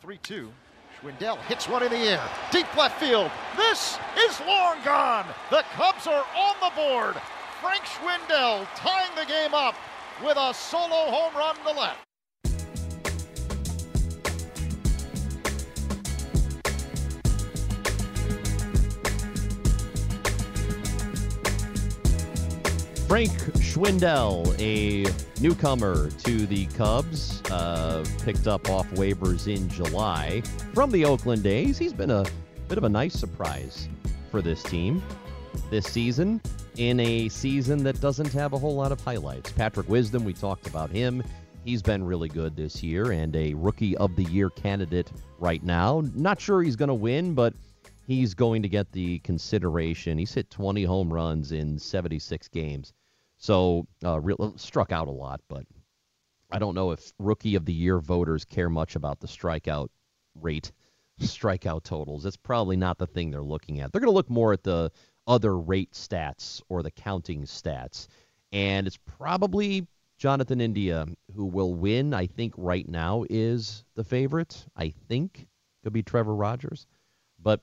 3 2. Schwindel hits one in the air. Deep left field. This is long gone. The Cubs are on the board. Frank Schwindel tying the game up with a solo home run to left. Frank Schwindel, a newcomer to the Cubs, uh, picked up off waivers in July from the Oakland A's. He's been a bit of a nice surprise for this team this season in a season that doesn't have a whole lot of highlights. Patrick Wisdom, we talked about him. He's been really good this year and a rookie of the year candidate right now. Not sure he's going to win, but he's going to get the consideration. He's hit 20 home runs in 76 games. So uh, real, struck out a lot, but I don't know if rookie of the year voters care much about the strikeout rate, strikeout totals. It's probably not the thing they're looking at. They're going to look more at the other rate stats or the counting stats, and it's probably Jonathan India who will win. I think right now is the favorite. I think could be Trevor Rogers, but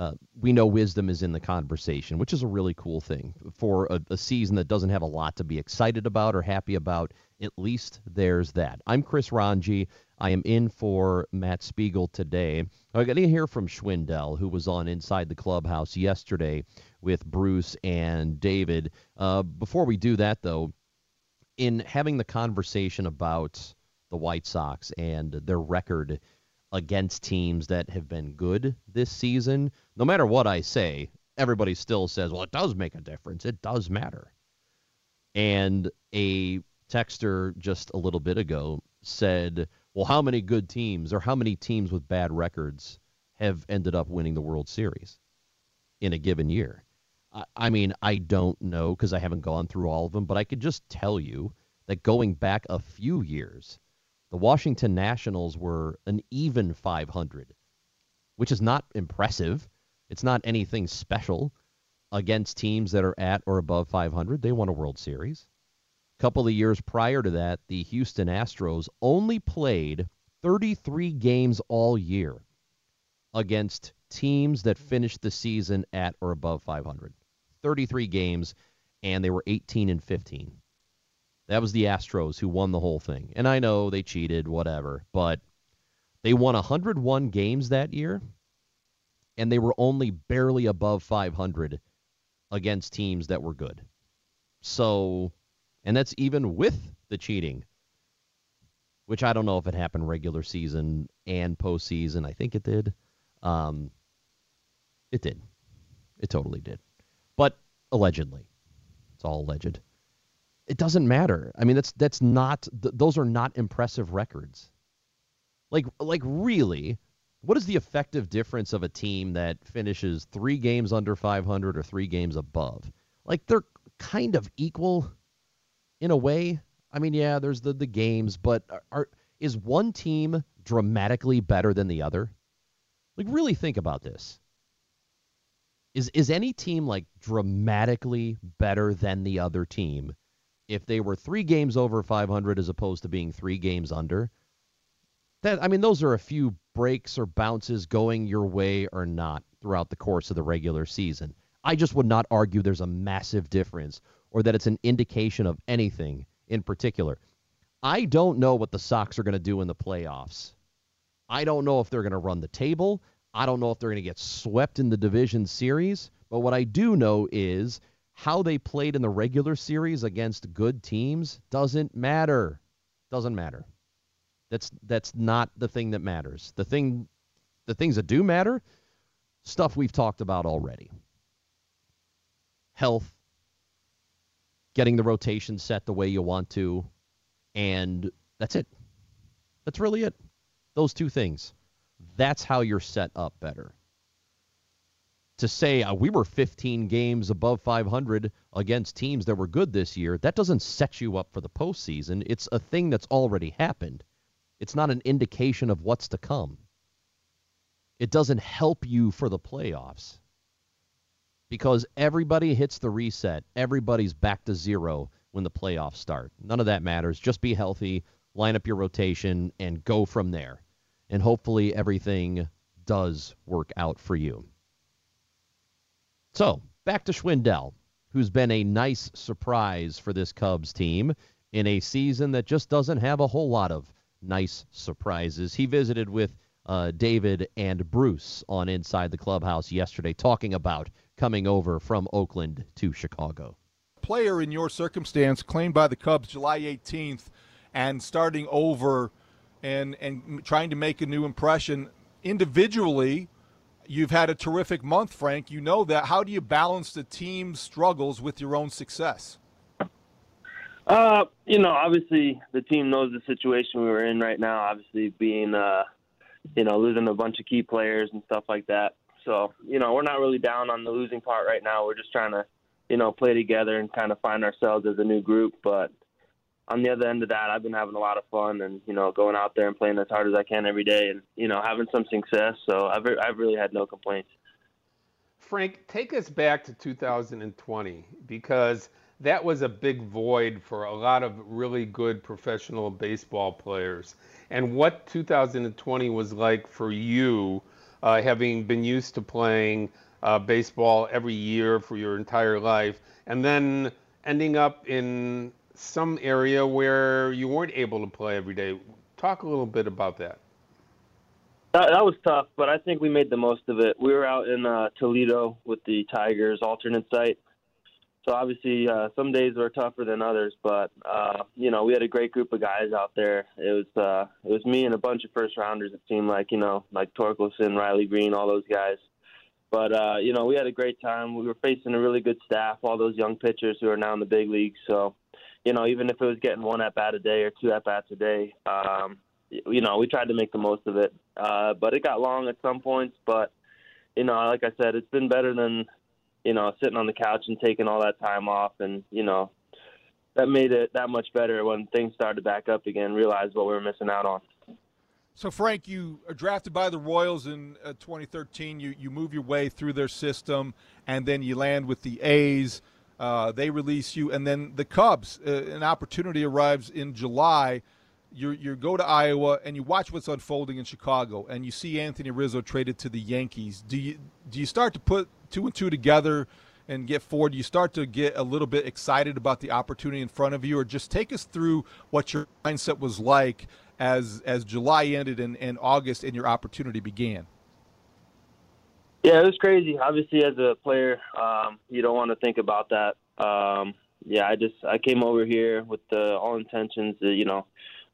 uh, we know wisdom is in the conversation, which is a really cool thing for a, a, season that doesn't have a lot to be excited about or happy about. At least there's that. I'm Chris Rongey. I am in for Matt Spiegel today. I got to hear from Schwindel, who was on Inside the Clubhouse yesterday with Bruce and David. Uh, before we do that, though, in having the conversation about the White Sox and their record against teams that have been good this season, no matter what I say, everybody still says, well, it does make a difference. It does matter. And a texter just a little bit ago said, well, how many good teams or how many teams with bad records have ended up winning the World Series in a given year? I mean, I don't know because I haven't gone through all of them, but I could just tell you that going back a few years, the Washington Nationals were an even 500, which is not impressive. It's not anything special against teams that are at or above 500. They won a World Series. A couple of years prior to that, the Houston Astros only played 33 games all year against teams that finished the season at or above 500. 33 games, and they were 18 and 15. That was the Astros who won the whole thing. And I know they cheated, whatever, but they won 101 games that year, and they were only barely above 500 against teams that were good. So, and that's even with the cheating, which I don't know if it happened regular season and postseason. I think it did. Um, it did. It totally did. But allegedly, it's all alleged. It doesn't matter. I mean, that's that's not th- those are not impressive records. Like like really, what is the effective difference of a team that finishes three games under 500 or three games above? Like they're kind of equal in a way. I mean, yeah, there's the the games, but are, are is one team dramatically better than the other? Like really think about this. Is is any team like dramatically better than the other team if they were 3 games over 500 as opposed to being 3 games under? That I mean those are a few breaks or bounces going your way or not throughout the course of the regular season. I just would not argue there's a massive difference or that it's an indication of anything in particular. I don't know what the Sox are going to do in the playoffs. I don't know if they're going to run the table. I don't know if they're going to get swept in the division series. But what I do know is how they played in the regular series against good teams doesn't matter. Doesn't matter. That's that's not the thing that matters. The thing the things that do matter, stuff we've talked about already. Health, getting the rotation set the way you want to, and that's it. That's really it. Those two things. That's how you're set up better. To say uh, we were 15 games above 500 against teams that were good this year, that doesn't set you up for the postseason. It's a thing that's already happened. It's not an indication of what's to come. It doesn't help you for the playoffs because everybody hits the reset. Everybody's back to zero when the playoffs start. None of that matters. Just be healthy, line up your rotation, and go from there. And hopefully everything does work out for you. So, back to Schwindel, who's been a nice surprise for this Cubs team in a season that just doesn't have a whole lot of nice surprises. He visited with uh, David and Bruce on Inside the Clubhouse yesterday, talking about coming over from Oakland to Chicago. Player in your circumstance claimed by the Cubs July 18th and starting over and, and trying to make a new impression individually. You've had a terrific month, Frank. You know that. How do you balance the team's struggles with your own success? Uh, you know, obviously the team knows the situation we were in right now. Obviously, being uh, you know, losing a bunch of key players and stuff like that. So, you know, we're not really down on the losing part right now. We're just trying to, you know, play together and kind of find ourselves as a new group. But on the other end of that, I've been having a lot of fun and, you know, going out there and playing as hard as I can every day and, you know, having some success. So I've, I've really had no complaints. Frank, take us back to 2020 because that was a big void for a lot of really good professional baseball players. And what 2020 was like for you, uh, having been used to playing uh, baseball every year for your entire life, and then ending up in some area where you weren't able to play every day. Talk a little bit about that. That, that was tough, but I think we made the most of it. We were out in uh, Toledo with the Tigers alternate site, so obviously, uh, some days were tougher than others, but uh, you know, we had a great group of guys out there. It was uh, it was me and a bunch of first rounders. It seemed like you know, like Torkelson, Riley Greene, all those guys. But uh, you know, we had a great time. We were facing a really good staff, all those young pitchers who are now in the big leagues. So, you know, even if it was getting one at bat a day or two at bats a day, um, you know, we tried to make the most of it. Uh, but it got long at some points. But you know, like I said, it's been better than you know, sitting on the couch and taking all that time off, and you know, that made it that much better when things started to back up again. Realized what we were missing out on. So, Frank, you are drafted by the Royals in uh, 2013. You you move your way through their system, and then you land with the A's. Uh, they release you, and then the Cubs. Uh, an opportunity arrives in July. You you go to Iowa and you watch what's unfolding in Chicago, and you see Anthony Rizzo traded to the Yankees. Do you do you start to put two and two together and get forward, you start to get a little bit excited about the opportunity in front of you, or just take us through what your mindset was like as as July ended and, and August and your opportunity began. Yeah, it was crazy. Obviously, as a player, um, you don't want to think about that. Um, yeah, I just I came over here with the all intentions to you know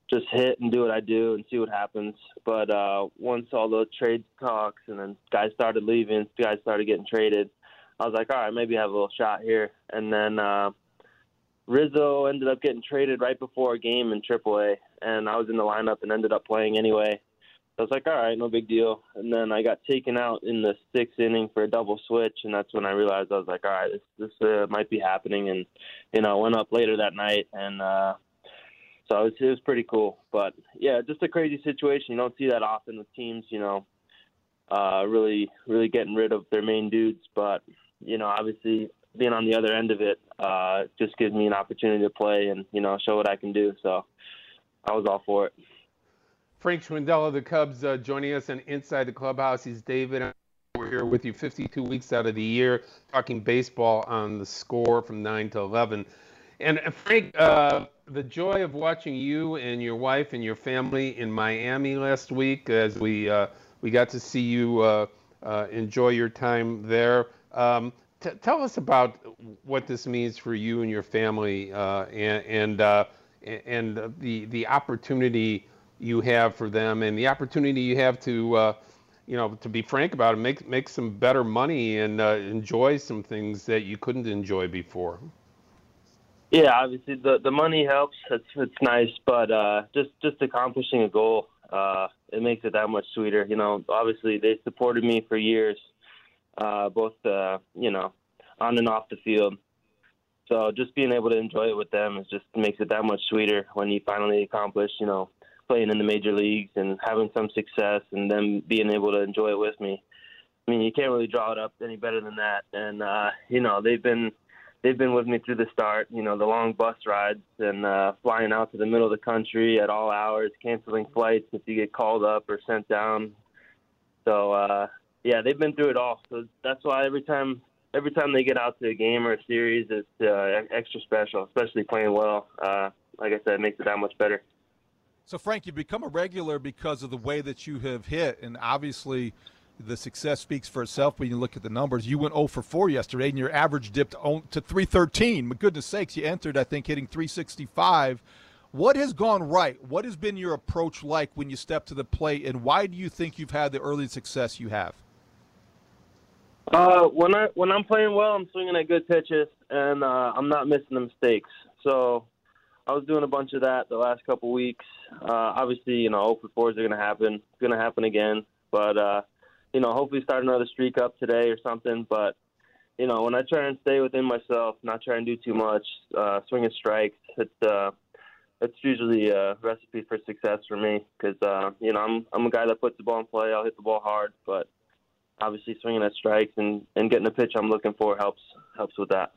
just hit and do what I do and see what happens. But uh, once all the trade talks and then guys started leaving, guys started getting traded, I was like, all right, maybe I have a little shot here. And then uh, Rizzo ended up getting traded right before a game in AAA, and I was in the lineup and ended up playing anyway. I was like, all right, no big deal. And then I got taken out in the sixth inning for a double switch, and that's when I realized I was like, all right, this this uh, might be happening. And you know, I went up later that night and uh, so it was, it was pretty cool. But yeah, just a crazy situation. You don't see that often with teams, you know, uh, really, really getting rid of their main dudes. But you know, obviously being on the other end of it uh, just gives me an opportunity to play and you know show what I can do. So I was all for it. Frank Schwindel of the Cubs uh, joining us on Inside the Clubhouse. He's David. We're here with you 52 weeks out of the year, talking baseball on the score from 9 to 11. And Frank, uh, the joy of watching you and your wife and your family in Miami last week as we uh, we got to see you uh, uh, enjoy your time there. Um, t- tell us about what this means for you and your family, uh, and and, uh, and the the opportunity you have for them, and the opportunity you have to, uh, you know, to be frank about it, make make some better money and uh, enjoy some things that you couldn't enjoy before. Yeah, obviously the the money helps. It's it's nice, but uh, just just accomplishing a goal, uh, it makes it that much sweeter. You know, obviously they supported me for years, uh, both uh, you know, on and off the field. So just being able to enjoy it with them is just makes it that much sweeter when you finally accomplish, you know, playing in the major leagues and having some success, and them being able to enjoy it with me. I mean, you can't really draw it up any better than that. And uh, you know, they've been they've been with me through the start. You know, the long bus rides and uh, flying out to the middle of the country at all hours, canceling flights if you get called up or sent down. So uh, yeah, they've been through it all. So that's why every time every time they get out to a game or a series, it's uh, extra special, especially playing well. Uh, like I said, it makes it that much better. So Frank, you've become a regular because of the way that you have hit, and obviously the success speaks for itself when you look at the numbers. You went 0 for 4 yesterday, and your average dipped to 313. My goodness sakes, you entered, I think, hitting 365. What has gone right? What has been your approach like when you step to the plate, and why do you think you've had the early success you have? Uh, when I when I'm playing well, I'm swinging at good pitches, and uh, I'm not missing the mistakes. So I was doing a bunch of that the last couple weeks. Uh, obviously, you know, 0 for 4s are going to happen. It's going to happen again, but uh, you know, hopefully start another streak up today or something. But you know, when I try and stay within myself, not try and do too much, uh, swinging strikes, it's uh, it's usually a recipe for success for me because uh, you know I'm I'm a guy that puts the ball in play. I'll hit the ball hard, but obviously swinging at strikes and, and getting the pitch I'm looking for helps helps with that.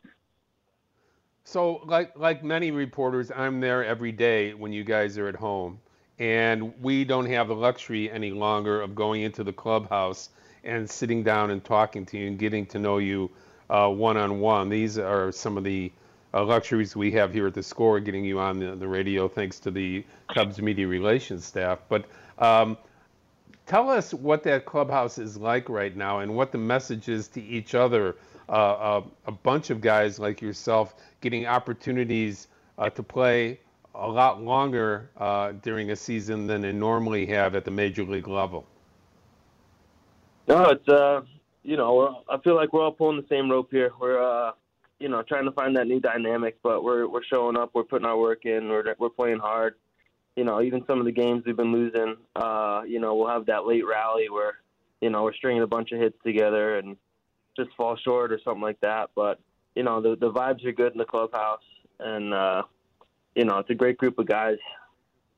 So, like like many reporters, I'm there every day when you guys are at home and we don't have the luxury any longer of going into the clubhouse and sitting down and talking to you and getting to know you one on one. These are some of the uh, luxuries we have here at the score, getting you on the, the radio thanks to the Cubs media relations staff. But um, tell us what that clubhouse is like right now and what the message is to each other. Uh, uh, a bunch of guys like yourself getting opportunities uh, to play a lot longer uh, during a season than they normally have at the major league level. No, it's uh, you know, I feel like we're all pulling the same rope here. We're uh, you know, trying to find that new dynamic, but we're we're showing up, we're putting our work in, we're we're playing hard. You know, even some of the games we've been losing, you know, we'll have that late rally where, you know, we're stringing a bunch of hits together and just fall short or something like that. But you know, the the vibes are good in the clubhouse, and uh, you know, it's a great group of guys.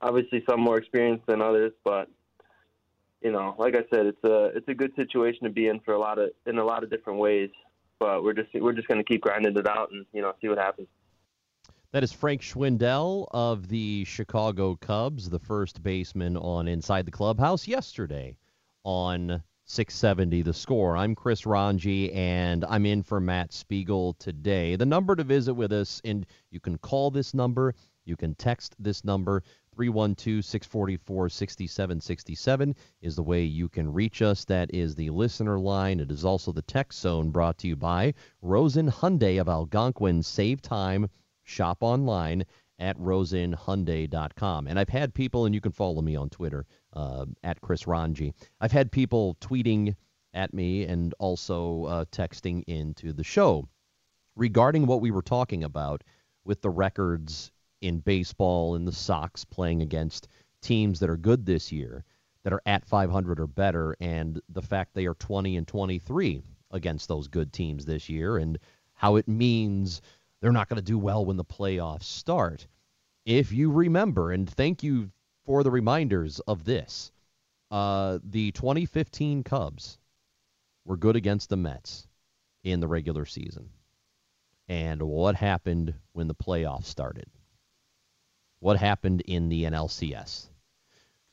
Obviously, some more experienced than others, but you know, like I said, it's a it's a good situation to be in for a lot of in a lot of different ways. But we're just we're just going to keep grinding it out and you know see what happens. That is Frank Schwindel of the Chicago Cubs, the first baseman on Inside the Clubhouse yesterday on 670 the score. I'm Chris Rongey and I'm in for Matt Spiegel today. The number to visit with us, and you can call this number, you can text this number. 312 644 6767 is the way you can reach us. That is the listener line. It is also the text zone brought to you by Rosen Hyundai of Algonquin. Save time, shop online at rosenhyundai.com. And I've had people, and you can follow me on Twitter uh, at Chris Rongey. I've had people tweeting at me and also uh, texting into the show regarding what we were talking about with the records in baseball and the Sox playing against teams that are good this year, that are at 500 or better, and the fact they are 20 and 23 against those good teams this year, and how it means they're not going to do well when the playoffs start. If you remember, and thank you for the reminders of this, uh, the 2015 Cubs were good against the Mets in the regular season. And what happened when the playoffs started? What happened in the NLCS?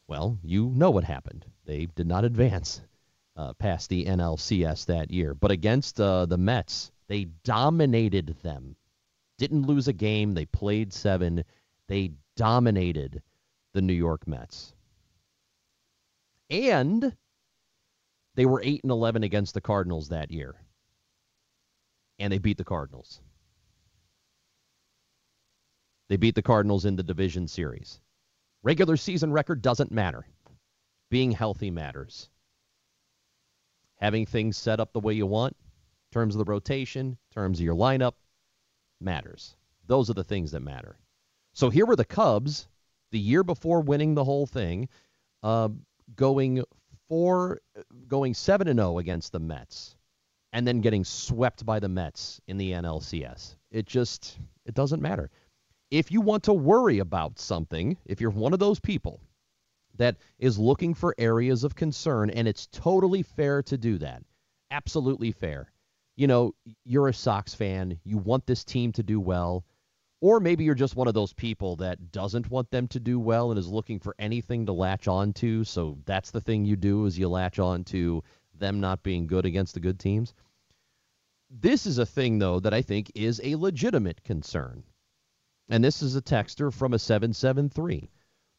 Well, you know what happened. They did not advance uh, past the NLCS that year. But against uh, the Mets, they dominated them. Didn't lose a game. They played seven, They dominated the New York Mets. And they were 8 and 11 against the Cardinals that year. And they beat the Cardinals. They beat the Cardinals in the division series. Regular season record doesn't matter. Being healthy matters. Having things set up the way you want, terms of the rotation, terms of your lineup, matters. Those are the things that matter. So here were the Cubs, the year before winning the whole thing, uh, going four, going seven and zero oh against the Mets, and then getting swept by the Mets in the NLCS. It just it doesn't matter. If you want to worry about something, if you're one of those people that is looking for areas of concern, and it's totally fair to do that, absolutely fair. You know, you're a Sox fan, you want this team to do well or maybe you're just one of those people that doesn't want them to do well and is looking for anything to latch on to. So that's the thing you do is you latch on to them not being good against the good teams. This is a thing, though, that I think is a legitimate concern. And this is a texter from a 773.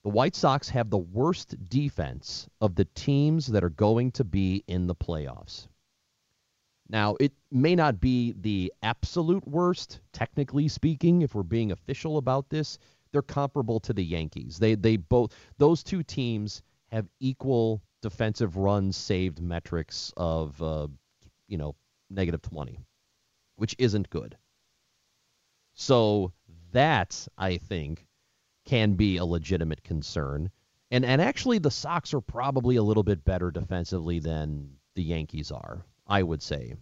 The White Sox have the worst defense of the teams that are going to be in the playoffs. Now, it may not be the absolute worst, technically speaking, if we're being official about this. They're comparable to the Yankees. They they both those two teams have equal defensive runs saved metrics of uh, you know negative 20, which isn't good. So that I think can be a legitimate concern. And and actually the Sox are probably a little bit better defensively than the Yankees are. I would say.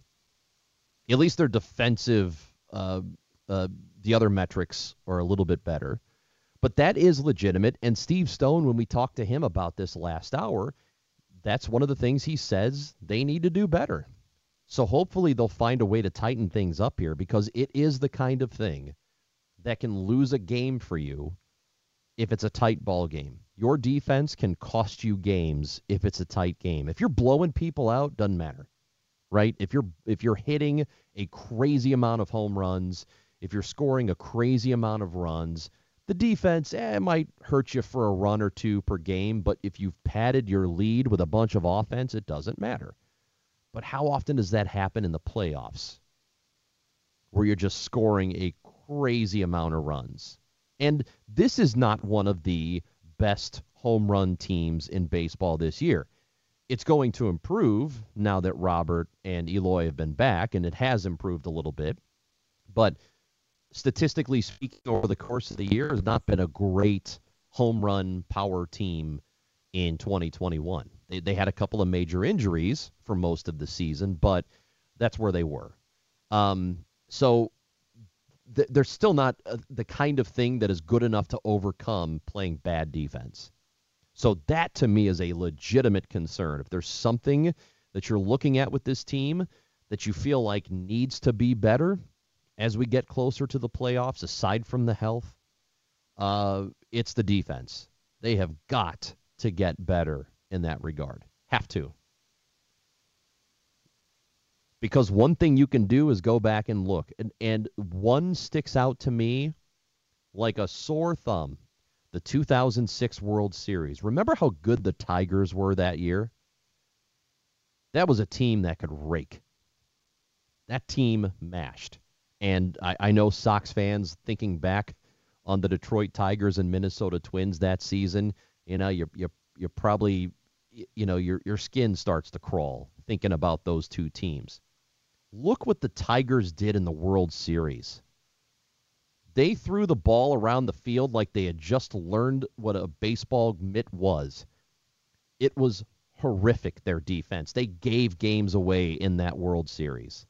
At least their defensive, uh, uh, the other metrics are a little bit better. But that is legitimate. And Steve Stone, when we talked to him about this last hour, that's one of the things he says they need to do better. So hopefully they'll find a way to tighten things up here because it is the kind of thing that can lose a game for you if it's a tight ball game. Your defense can cost you games if it's a tight game. If you're blowing people out, doesn't matter. Right? If you're if you're hitting a crazy amount of home runs, if you're scoring a crazy amount of runs, the defense eh, might hurt you for a run or two per game, but if you've padded your lead with a bunch of offense, it doesn't matter. But how often does that happen in the playoffs? Where you're just scoring a crazy amount of runs. And this is not one of the best home run teams in baseball this year. It's going to improve now that Robert and Eloy have been back, and it has improved a little bit. But statistically speaking, over the course of the year, has not been a great home run power team in 2021. They, they had a couple of major injuries for most of the season, but that's where they were. Um, so th- they're still not uh, the kind of thing that is good enough to overcome playing bad defense. So that to me is a legitimate concern. If there's something that you're looking at with this team that you feel like needs to be better as we get closer to the playoffs, aside from the health, uh, it's the defense. They have got to get better in that regard. Have to. Because one thing you can do is go back and look. And, and one sticks out to me like a sore thumb the 2006 World Series. Remember how good the Tigers were that year? That was a team that could rake. That team mashed. And I, I know Sox fans thinking back on the Detroit Tigers and Minnesota Twins that season, you know, you're, you're, you're probably, you know, your, your skin starts to crawl thinking about those two teams. Look what the Tigers did in the World Series. They threw the ball around the field like they had just learned what a baseball mitt was. It was horrific, their defense. They gave games away in that World Series.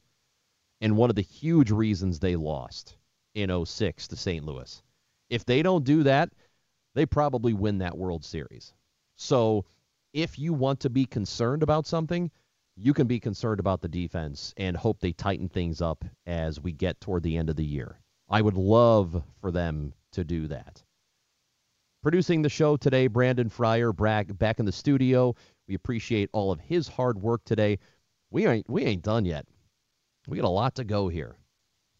And one of the huge reasons they lost in 06 to St. Louis. If they don't do that, they probably win that World Series. So if you want to be concerned about something, you can be concerned about the defense and hope they tighten things up as we get toward the end of the year. I would love for them to do that. Producing the show today, Brandon Fryer, back in the studio. We appreciate all of his hard work today. We ain't we ain't done yet. We got a lot to go here.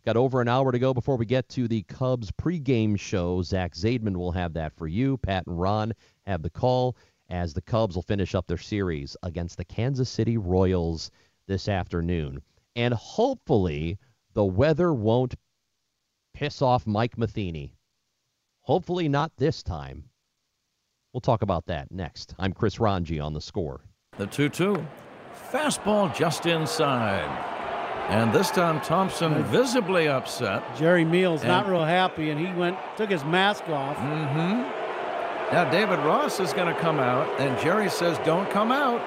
Got over an hour to go before we get to the Cubs pregame show. Zach Zaidman will have that for you. Pat and Ron have the call as the Cubs will finish up their series against the Kansas City Royals this afternoon. And hopefully the weather won't piss off Mike Matheny. Hopefully not this time. We'll talk about that next. I'm Chris Rongey on the score. The 2 2. Fastball just inside. And this time Thompson visibly upset. Jerry Meals not real happy, and he went took his mask off. Mm-hmm. Now David Ross is going to come out, and Jerry says, "Don't come out,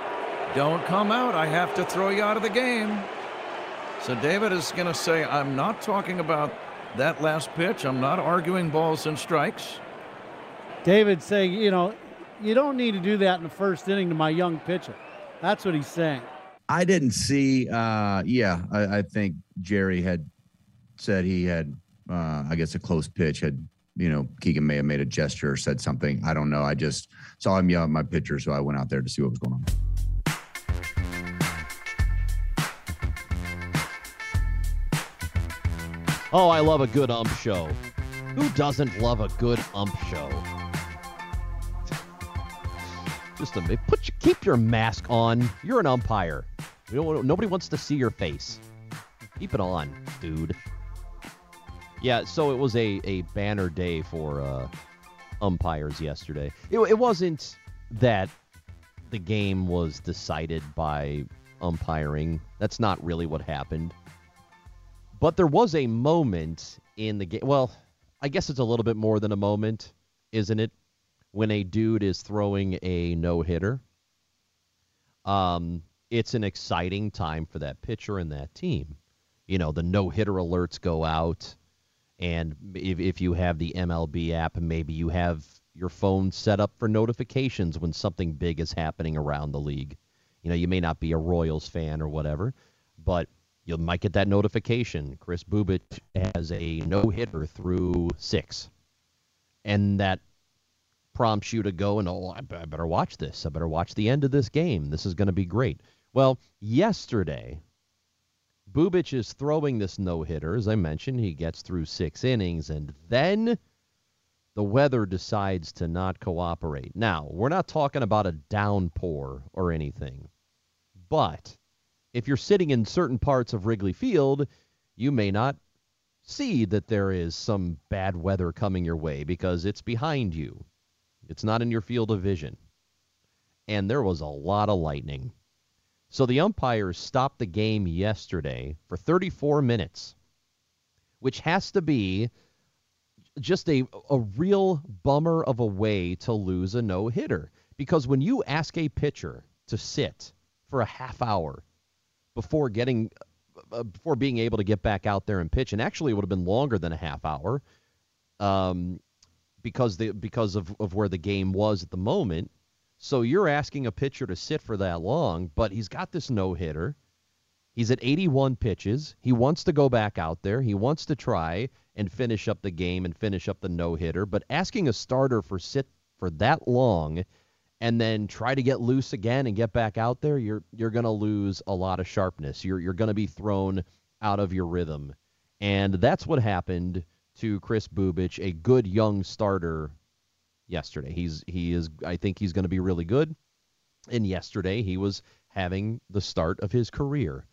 don't come out. I have to throw you out of the game." So David is going to say, "I'm not talking about that last pitch. I'm not arguing balls and strikes." David saying, you know, you don't need to do that in the first inning to my young pitcher. That's what he's saying. I didn't see. Uh, yeah, I, I think Jerry had said he had, uh, I guess, a close pitch. Had you know, Keegan may have made a gesture or said something. I don't know. I just saw him yell at my pitcher, so I went out there to see what was going on. Oh, I love a good ump show. Who doesn't love a good ump show? Just a put your, keep your mask on. You're an umpire. nobody wants to see your face. Keep it on, dude. Yeah, so it was a, a banner day for uh, umpires yesterday. It, it wasn't that the game was decided by umpiring. That's not really what happened. But there was a moment in the game. Well, I guess it's a little bit more than a moment, isn't it? When a dude is throwing a no hitter, um, it's an exciting time for that pitcher and that team. You know, the no hitter alerts go out, and if, if you have the MLB app, maybe you have your phone set up for notifications when something big is happening around the league. You know, you may not be a Royals fan or whatever, but you might get that notification. Kris Bubic has a no hitter through six. And that prompts you to go and, oh, I better watch this. I better watch the end of this game. This is going to be great. Well, yesterday, Bubic is throwing this no hitter. As I mentioned, he gets through six innings, and then the weather decides to not cooperate. Now, we're not talking about a downpour or anything, but if you're sitting in certain parts of Wrigley Field, you may not see that there is some bad weather coming your way because it's behind you. It's not in your field of vision. And there was a lot of lightning. So the umpires stopped the game yesterday for 34 minutes, which has to be just a, a real bummer of a way to lose a no hitter. Because when you ask a pitcher to sit for a half hour before getting uh, before being able to get back out there and pitch, and actually it would have been longer than a half hour, um, because the because of, of where the game was at the moment. So you're asking a pitcher to sit for that long, but he's got this no hitter. He's at 81 pitches. He wants to go back out there. He wants to try and finish up the game and finish up the no hitter. But asking a starter for sit for that long and then try to get loose again and get back out there, you're you're going to lose a lot of sharpness. You're you're going to be thrown out of your rhythm. And that's what happened to Kris Bubic, a good young starter yesterday. He's he is I think he's going to be really good. And yesterday he was having the start of his career.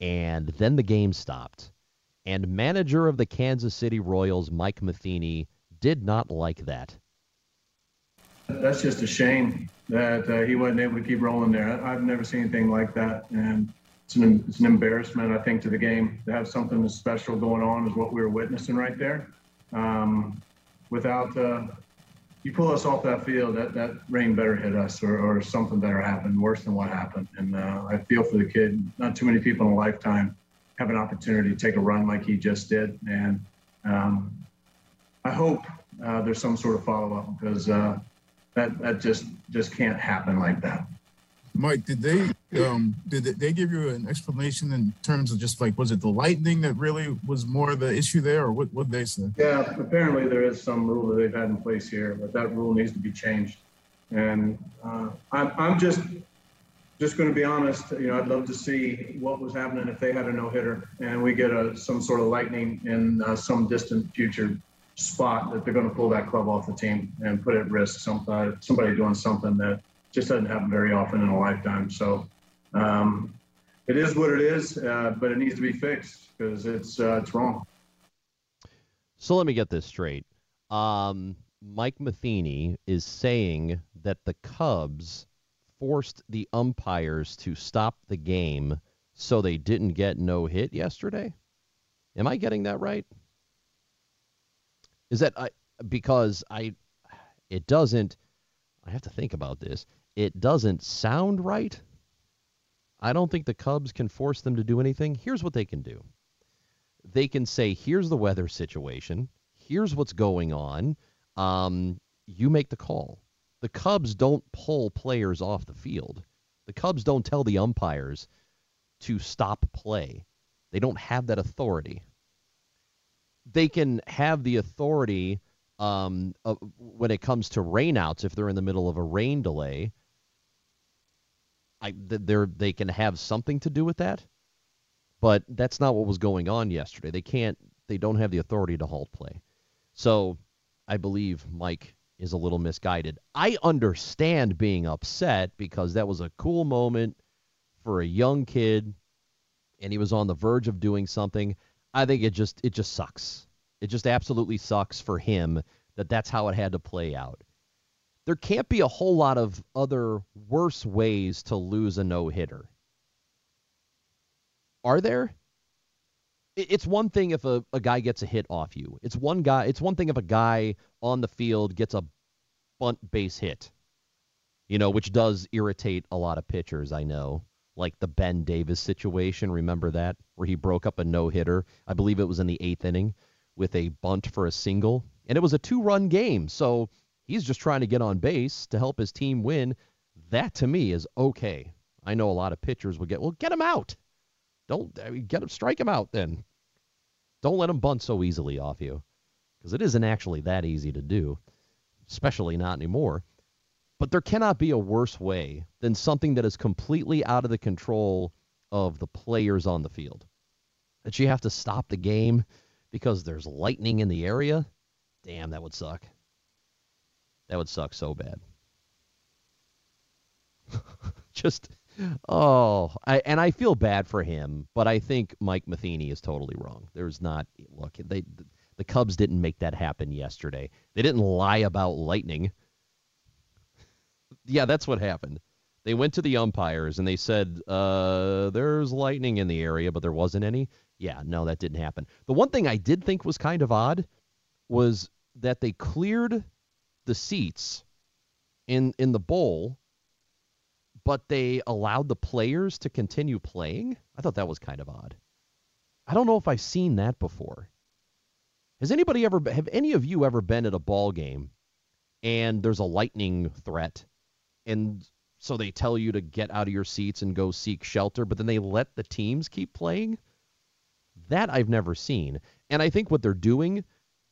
And then the game stopped. And manager of the Kansas City Royals, Mike Matheny, did not like that. That's just a shame that uh, he wasn't able to keep rolling there. I've never seen anything like that, and it's an, it's an embarrassment, I think, to the game to have something as special going on as what we were witnessing right there. Um, without uh, you pull us off that field, that that rain better hit us, or, or something better happen, worse than what happened. And uh, I feel for the kid. Not too many people in a lifetime have an opportunity to take a run like he just did, and um, I hope uh, there's some sort of follow up because uh, that that just just can't happen like that. Mike, did they um, did they give you an explanation in terms of just like was it the lightning that really was more the issue there, or what what they say? Yeah, apparently there is some rule that they've had in place here, but that rule needs to be changed. And uh, I'm I'm just just going to be honest, you know, I'd love to see what was happening if they had a no hitter and we get a some sort of lightning in uh, some distant future spot that they're going to pull that club off the team and put at risk somebody somebody doing something that just doesn't happen very often in a lifetime. So um, it is what it is, uh, but it needs to be fixed because it's uh, it's wrong. So let me get this straight. Um, Mike Matheny is saying that the Cubs forced the umpires to stop the game so they didn't get no hit yesterday. Am I getting that right? Is that I because I it doesn't I have to think about this. It doesn't sound right. I don't think the Cubs can force them to do anything. Here's what they can do. They can say, "Here's the weather situation. Here's what's going on. Um, you make the call." The Cubs don't pull players off the field. The Cubs don't tell the umpires to stop play. They don't have that authority. They can have the authority um, uh, when it comes to rainouts if they're in the middle of a rain delay. I, they're, they can have something to do with that, but that's not what was going on yesterday. They can't. They don't have the authority to halt play. So, I believe Mike is a little misguided. I understand being upset because that was a cool moment for a young kid and he was on the verge of doing something. I think it just it just sucks. It just absolutely sucks for him that that's how it had to play out. There can't be a whole lot of other worse ways to lose a no-hitter. Are there? It's one thing if a, a guy gets a hit off you. It's one guy it's one thing if a guy on the field gets a bunt base hit. You know, which does irritate a lot of pitchers, I know. Like the Ben Davis situation, remember that? Where he broke up a no hitter. I believe it was in the eighth inning with a bunt for a single. And it was a two run game. So he's just trying to get on base to help his team win. That to me is okay. I know a lot of pitchers would get, well, get him out. Don't get him, strike him out then. Don't let him bunt so easily off you because it isn't actually that easy to do especially not anymore. But there cannot be a worse way than something that is completely out of the control of the players on the field. That you have to stop the game because there's lightning in the area. Damn, that would suck. That would suck so bad. Just oh, I, and I feel bad for him, but I think Mike Matheny is totally wrong. There's not look they the Cubs didn't make that happen yesterday. They didn't lie about lightning. Yeah, that's what happened. They went to the umpires and they said, uh, there's lightning in the area, but there wasn't any. Yeah, no, that didn't happen. The one thing I did think was kind of odd was that they cleared the seats in in the bowl, but they allowed the players to continue playing. I thought that was kind of odd. I don't know if I've seen that before. Has anybody ever have any of you ever been at a ball game and there's a lightning threat and so they tell you to get out of your seats and go seek shelter, but then they let the teams keep playing? That I've never seen. And I think what they're doing,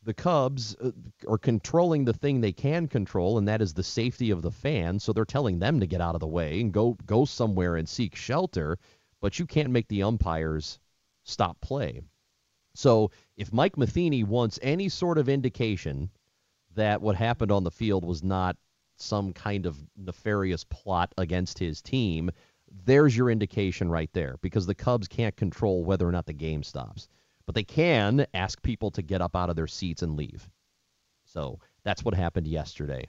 the Cubs uh, are controlling the thing they can control, and that is the safety of the fans. So they're telling them to get out of the way and go go somewhere and seek shelter, but you can't make the umpires stop play. So if Mike Matheny wants any sort of indication that what happened on the field was not some kind of nefarious plot against his team, there's your indication right there because the Cubs can't control whether or not the game stops. But they can ask people to get up out of their seats and leave. So that's what happened yesterday.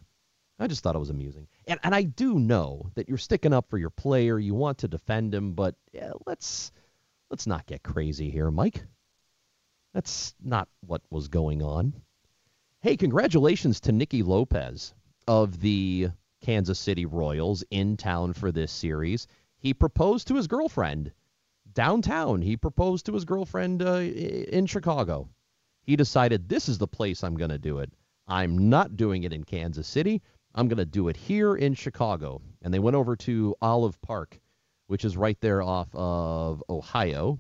I just thought it was amusing. And and I do know that you're sticking up for your player, you want to defend him, but yeah, let's let's not get crazy here, Mike. That's not what was going on. Hey, congratulations to Nicky Lopez of the Kansas City Royals in town for this series. He proposed to his girlfriend downtown. He proposed to his girlfriend uh, in Chicago. He decided this is the place I'm going to do it. I'm not doing it in Kansas City. I'm going to do it here in Chicago. And they went over to Olive Park, which is right there off of Ohio.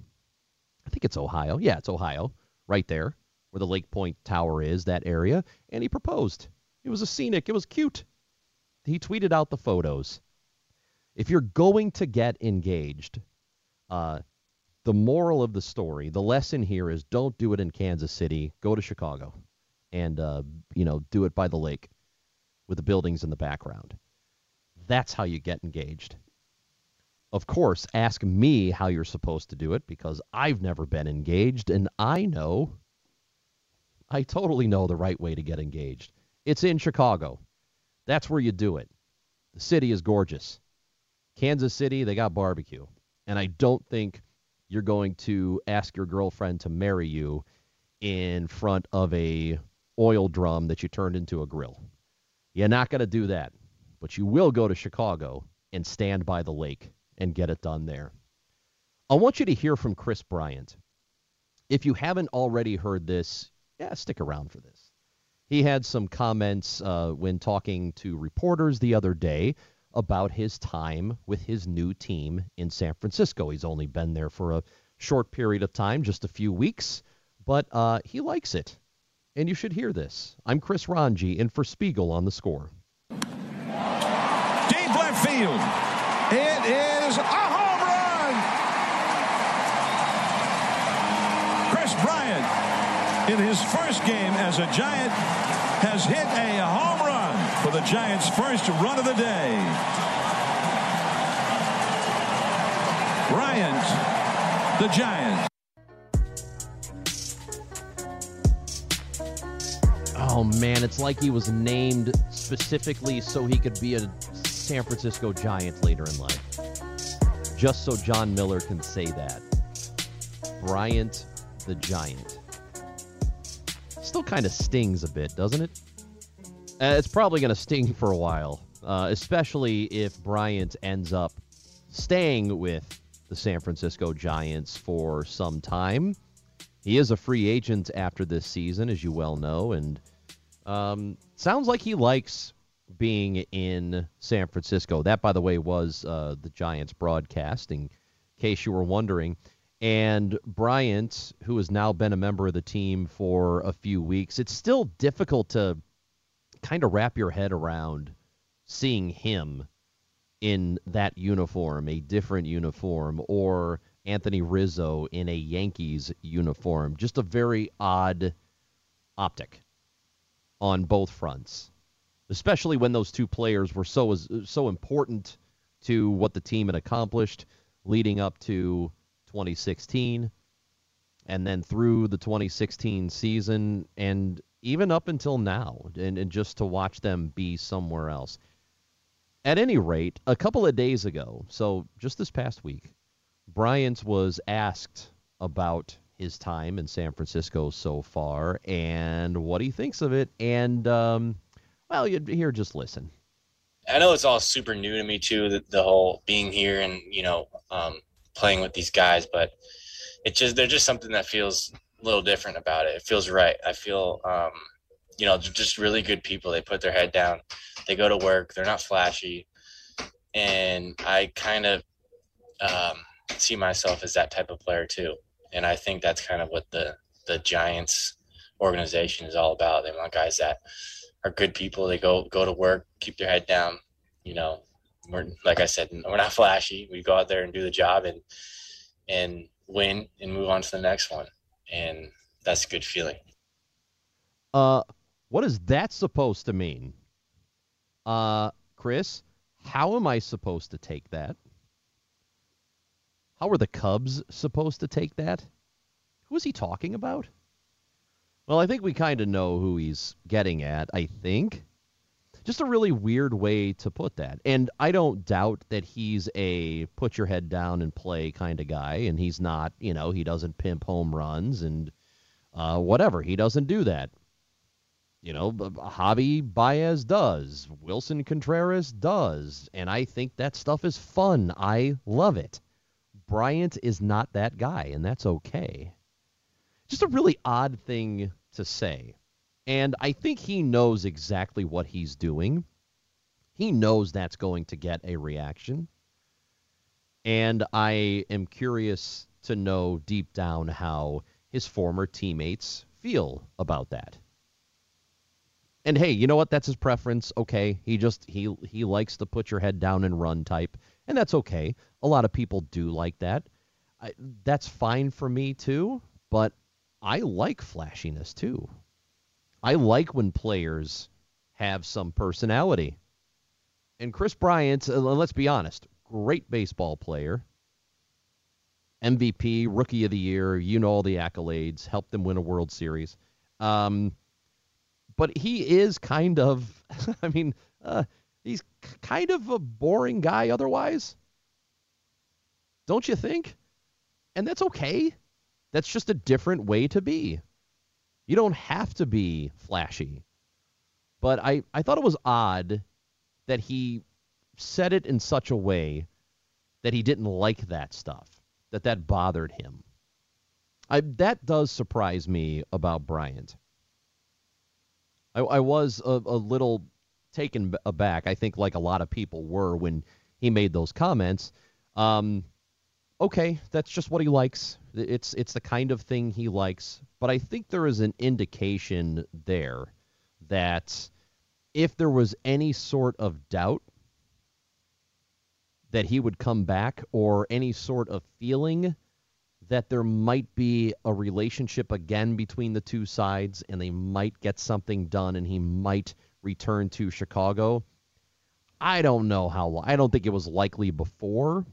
I think it's Ohio. Yeah, it's Ohio right there where the Lake Point Tower is, that area, and he proposed. It was a scenic, it was cute. He tweeted out the photos. If you're going to get engaged, uh, the moral of the story, the lesson here is don't do it in Kansas City. Go to Chicago, and uh, you know do it by the lake, with the buildings in the background. That's how you get engaged. Of course, ask me how you're supposed to do it because I've never been engaged and I know. I totally know the right way to get engaged. It's in Chicago. That's where you do it. The city is gorgeous. Kansas City, they got barbecue. And I don't think you're going to ask your girlfriend to marry you in front of a oil drum that you turned into a grill. You're not going to do that. But you will go to Chicago and stand by the lake and get it done there. I want you to hear from Kris Bryant. If you haven't already heard this, yeah, stick around for this. He had some comments uh, when talking to reporters the other day about his time with his new team in San Francisco. He's only been there for a short period of time, just a few weeks, but uh, he likes it. And you should hear this. I'm Chris Rongey in for Spiegel on the score. Deep left field. It is a home run. Kris Bryant, in his first game as a Giant, has hit a home run for the Giants' first run of the day. Bryant, the Giant. Oh man, it's like he was named specifically so he could be a San Francisco Giant later in life. Just so Jon Miller can say that. Bryant the Giant. Still kind of stings a bit, doesn't it? Uh, it's probably going to sting for a while, uh, especially if Bryant ends up staying with the San Francisco Giants for some time. He is a free agent after this season, as you well know, and um, sounds like he likes being in San Francisco. That, by the way, was uh, the Giants broadcast, in case you were wondering. And Bryant, who has now been a member of the team for a few weeks, it's still difficult to kind of wrap your head around seeing him in that uniform, a different uniform, or Anthony Rizzo in a Yankees uniform. Just a very odd optic on both fronts, especially when those two players were so so important to what the team had accomplished leading up to 2016 and then through the 2016 season and even up until now and, and just to watch them be somewhere else. At any rate, a couple of days ago, so just this past week, Bryant was asked about his time in San Francisco so far and what he thinks of it. And, um, well, you'd here, just listen. I know it's all super new to me too, the, the whole being here and you know um, playing with these guys, but it just there's just something that feels a little different about it. It feels right. I feel um, you know just really good people. They put their head down, they go to work. They're not flashy, and I kind of um, see myself as that type of player too. And I think that's kind of what the the Giants organization is all about. They want guys that are good people. They go go to work, keep their head down. You know, we're like I said, we're not flashy. We go out there and do the job and and win and move on to the next one. And that's a good feeling. Uh, what is that supposed to mean? Uh, Chris, how am I supposed to take that? How are the Cubs supposed to take that? Who is he talking about? Well, I think we kind of know who he's getting at, I think. Just a really weird way to put that. And I don't doubt that he's a put your head down and play kind of guy. And he's not, you know, he doesn't pimp home runs and uh, whatever. He doesn't do that. You know, Javi Baez does. Willson Contreras does. And I think that stuff is fun. I love it. Bryant is not that guy, and that's okay. Just a really odd thing to say. And I think he knows exactly what he's doing. He knows that's going to get a reaction. And I am curious to know deep down how his former teammates feel about that. And hey, you know what? That's his preference. Okay, he just he he likes to put your head down and run type, And that's okay. A lot of people do like that. I, that's fine for me too, but I like flashiness too. I like when players have some personality. And Kris Bryant, uh, let's be honest, great baseball player. MVP, Rookie of the Year, you know all the accolades, helped them win a World Series. Um, but he is kind of, I mean, uh, he's kind of a boring guy otherwise. Don't you think? And that's okay. That's just a different way to be. You don't have to be flashy. But I, I thought it was odd that he said it in such a way that he didn't like that stuff, that that bothered him. I, that does surprise me about Bryant. I, I was a, a little taken aback. I think, like a lot of people were when he made those comments. Um, okay, that's just what he likes. It's it's the kind of thing he likes. But I think there is an indication there that if there was any sort of doubt that he would come back or any sort of feeling that there might be a relationship again between the two sides and they might get something done and he might return to Chicago. I don't know how long. I don't think it was likely before,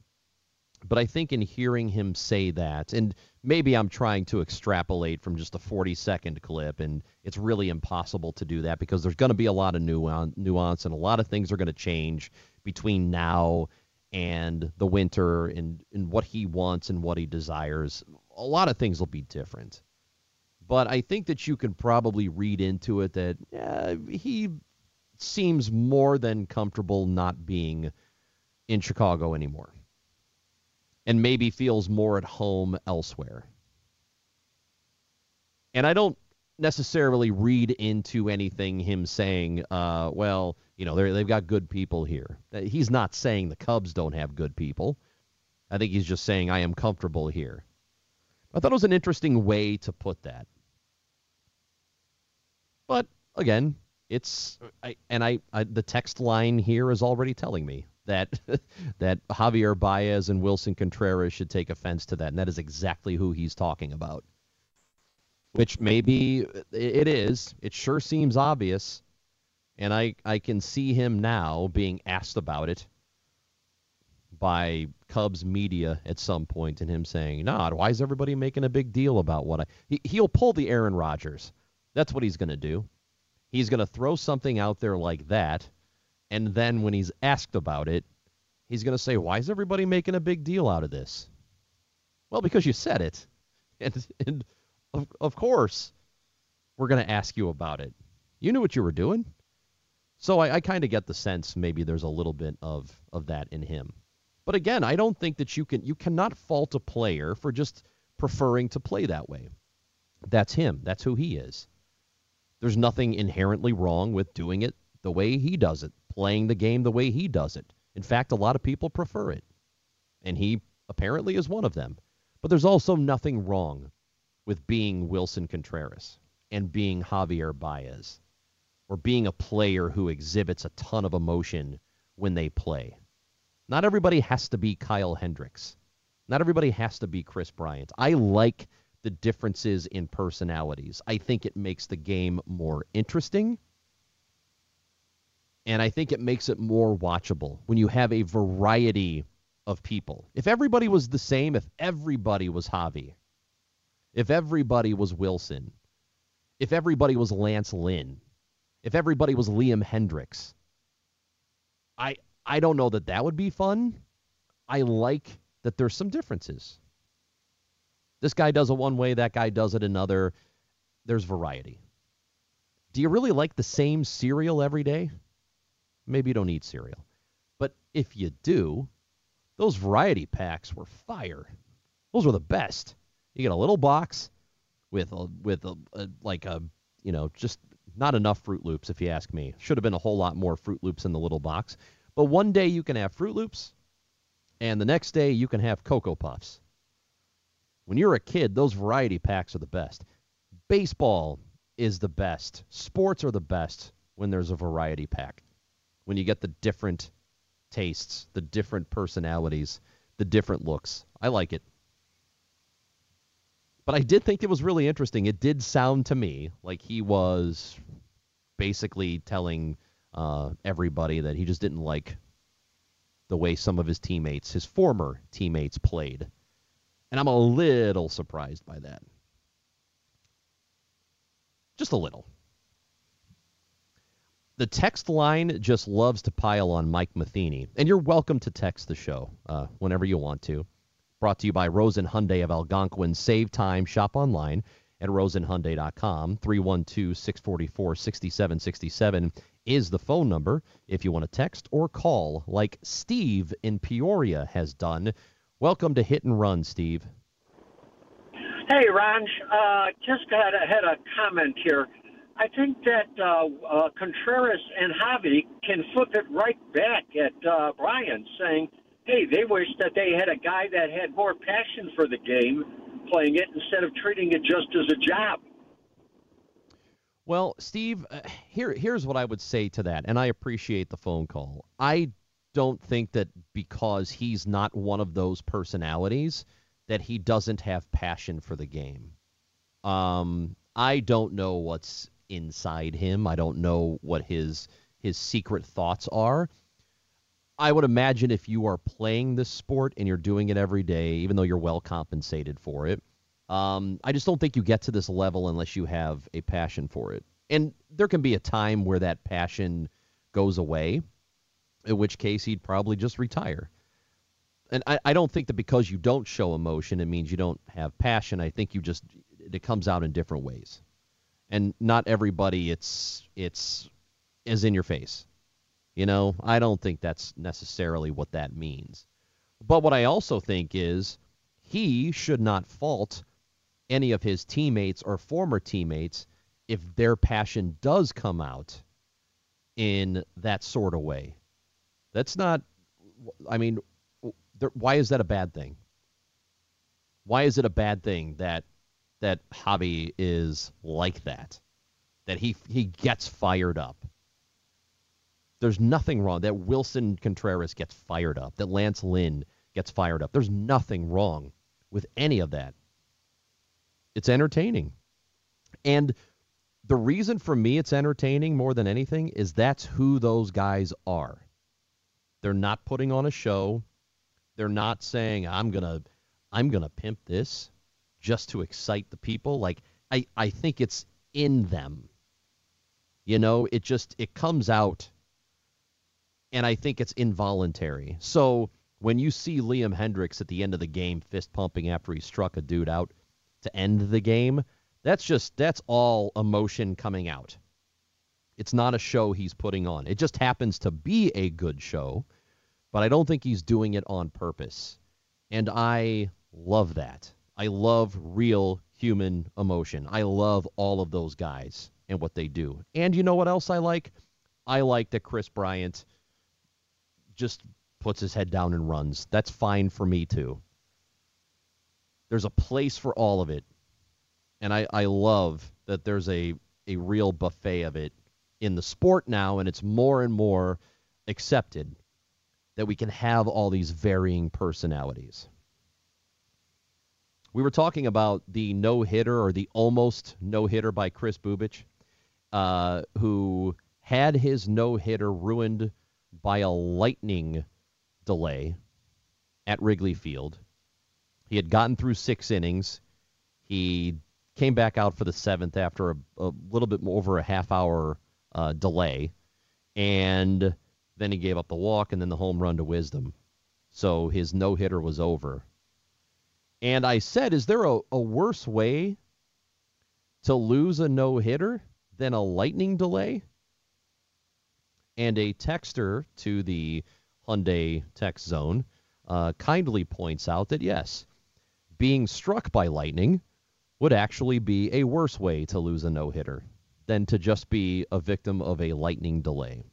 but I think in hearing him say that, and maybe I'm trying to extrapolate from just a 40 second clip, and it's really impossible to do that because there's going to be a lot of nuance and a lot of things are going to change between now and the winter and, and what he wants and what he desires. A lot of things will be different. But I think that you can probably read into it that he seems more than comfortable not being in Chicago anymore and maybe feels more at home elsewhere. And I don't necessarily read into anything him saying, uh, well, you know, they've got good people here. Uh, he's not saying the Cubs don't have good people. I think he's just saying, I am comfortable here. I thought it was an interesting way to put that. But again, it's I, and I, I the text line here is already telling me that that Javier Baez and Willson Contreras should take offense to that, and that is exactly who he's talking about. Which maybe it is. It sure seems obvious, and I I can see him now being asked about it by Cubs media at some point, and him saying, "Nah, why is everybody making a big deal about what I?" He, he'll pull the Aaron Rodgers. That's what he's going to do. He's going to throw something out there like that and then when he's asked about it, he's going to say, Why is everybody making a big deal out of this? Well, because you said it. And, and of, of course, we're going to ask you about it. You knew what you were doing. So I, I kind of get the sense maybe there's a little bit of, of that in him. But again, I don't think that you can you cannot fault a player for just preferring to play that way. That's him. That's who he is. There's nothing inherently wrong with doing it the way he does it playing the game the way he does it. In fact, a lot of people prefer it. And he apparently is one of them. But there's also nothing wrong with being Willson Contreras and being Javier Baez or being a player who exhibits a ton of emotion when they play. Not everybody has to be Kyle Hendricks. Not everybody has to be Kris Bryant. I like the differences in personalities. I think it makes the game more interesting and I think it makes it more watchable when you have a variety of people. If everybody was the same, if everybody was Javi, if everybody was Wilson, if everybody was Lance Lynn, if everybody was Liam Hendriks, I I don't know that that would be fun. I like that there's some differences. This guy does it one way, that guy does it another. There's variety. Do you really like the same cereal every day? Maybe you don't eat cereal. But if you do, those variety packs were fire. Those were the best. You get a little box with a with a, a like a you know just not enough Froot Loops if you ask me. Should have been a whole lot more Froot Loops in the little box. But one day you can have Froot Loops, and the next day you can have Cocoa Puffs. When you're a kid, those variety packs are the best. Baseball is the best. Sports are the best when there's a variety pack when you get the different tastes, the different personalities, the different looks. I like it. But I did think it was really interesting. It did sound to me like he was basically telling uh, everybody that he just didn't like the way some of his teammates, his former teammates, played. And I'm a little surprised by that. Just a little. The text line just loves to pile on Mike Matheny. And you're welcome to text the show uh, whenever you want to. Brought to you by Rosen Hyundai of Algonquin. Save time, shop online at rosenhyundai.com. 312 644 6767 is the phone number if you want to text or call, like Steve in Peoria has done. Welcome to Hit and Run, Steve. Hey, Ron. Uh, just a, had a comment here. I think that uh, uh, Contreras and Javi can flip it right back at uh, Brian, saying, "Hey, they wish that they had a guy that had more passion for the game playing it instead of treating it just as a job." Well, Steve, uh, here here's what I would say to that, and I appreciate the phone call. I don't think that because he's not one of those personalities that he doesn't have passion for the game. Um, I don't know what's inside him. I don't know what his his secret thoughts are. I would imagine if you are playing this sport and you're doing it every day, even though you're well compensated for it, um, I just don't think you get to this level unless you have a passion for it. And there can be a time where that passion goes away, in which case he'd probably just retire. And I, I don't think that because you don't show emotion, it means you don't have passion. I think you just it comes out in different ways and not everybody it's it's is in your face. You know, I don't think that's necessarily what that means. But what I also think is he should not fault any of his teammates or former teammates if their passion does come out in that sort of way. That's not I mean, why is that a bad thing? Why is it a bad thing that that Javi is like that, that he he gets fired up. There's nothing wrong that Willson Contreras gets fired up, that Lance Lynn gets fired up. There's nothing wrong with any of that. It's entertaining. And the reason for me it's entertaining more than anything is that's who those guys are. They're not putting on a show. They're not saying I'm going to I'm going to pimp this just to excite the people. Like I, I think it's in them. You know, it just it comes out and I think it's involuntary. So when you see Liam Hendriks at the end of the game fist pumping after he struck a dude out to end the game, that's just that's all emotion coming out. It's not a show he's putting on. It just happens to be a good show, but I don't think he's doing it on purpose. And I love that. I love real human emotion. I love all of those guys and what they do. And you know what else I like? I like that Kris Bryant just puts his head down and runs. That's fine for me too. There's a place for all of it. And I, I love that there's a, a real buffet of it in the sport now, and it's more and more accepted that we can have all these varying personalities. We were talking about the no hitter or the almost no hitter by Kris Bubic, uh, who had his no hitter ruined by a lightning delay at Wrigley Field. He had gotten through six innings. He came back out for the seventh after a, a little bit more over a half hour uh, delay, and then he gave up the walk and then the home run to Wisdom. So his no hitter was over. And I said, is there a, a worse way to lose a no hitter than a lightning delay? And a texter to the Hyundai text zone uh, kindly points out that yes, being struck by lightning would actually be a worse way to lose a no hitter than to just be a victim of a lightning delay.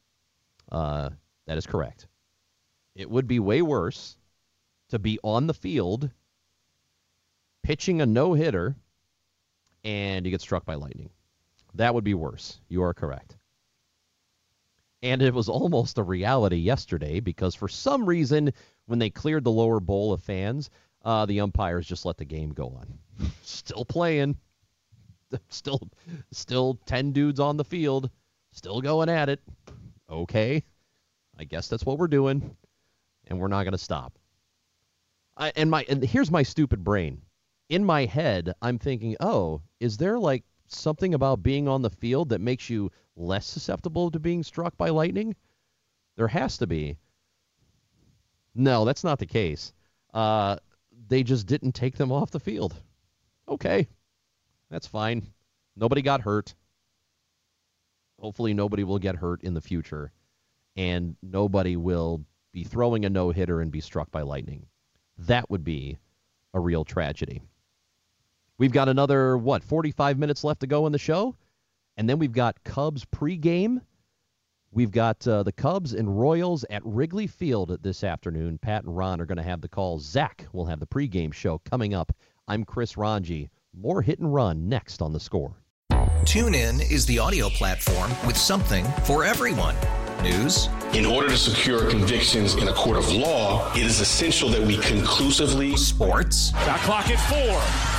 Uh, that is correct. It would be way worse to be on the field pitching a no hitter and you get struck by lightning. That would be worse. You are correct. And it was almost a reality yesterday because for some reason, when they cleared the lower bowl of fans, uh, the umpires just let the game go on. Still playing. Still, still 10 dudes on the field. Still going at it. Okay. I guess that's what we're doing. And we're not going to stop. I, and my and here's my stupid brain. In my head, I'm thinking, oh, is there like something about being on the field that makes you less susceptible to being struck by lightning? There has to be. No, that's not the case. Uh, they just didn't take them off the field. Okay, that's fine. Nobody got hurt. Hopefully, nobody will get hurt in the future, and nobody will be throwing a no hitter and be struck by lightning. That would be a real tragedy. We've got another, what, 45 minutes left to go in the show? And then we've got Cubs pregame. We've got uh, the Cubs and Royals at Wrigley Field this afternoon. Pat and Ron are going to have the call. Zach will have the pregame show coming up. I'm Chris Rongey. More hit and run next on the score. TuneIn is the audio platform with something for everyone. News. In order to secure convictions in a court of law, it is essential that we conclusively. Sports. Shot clock at four.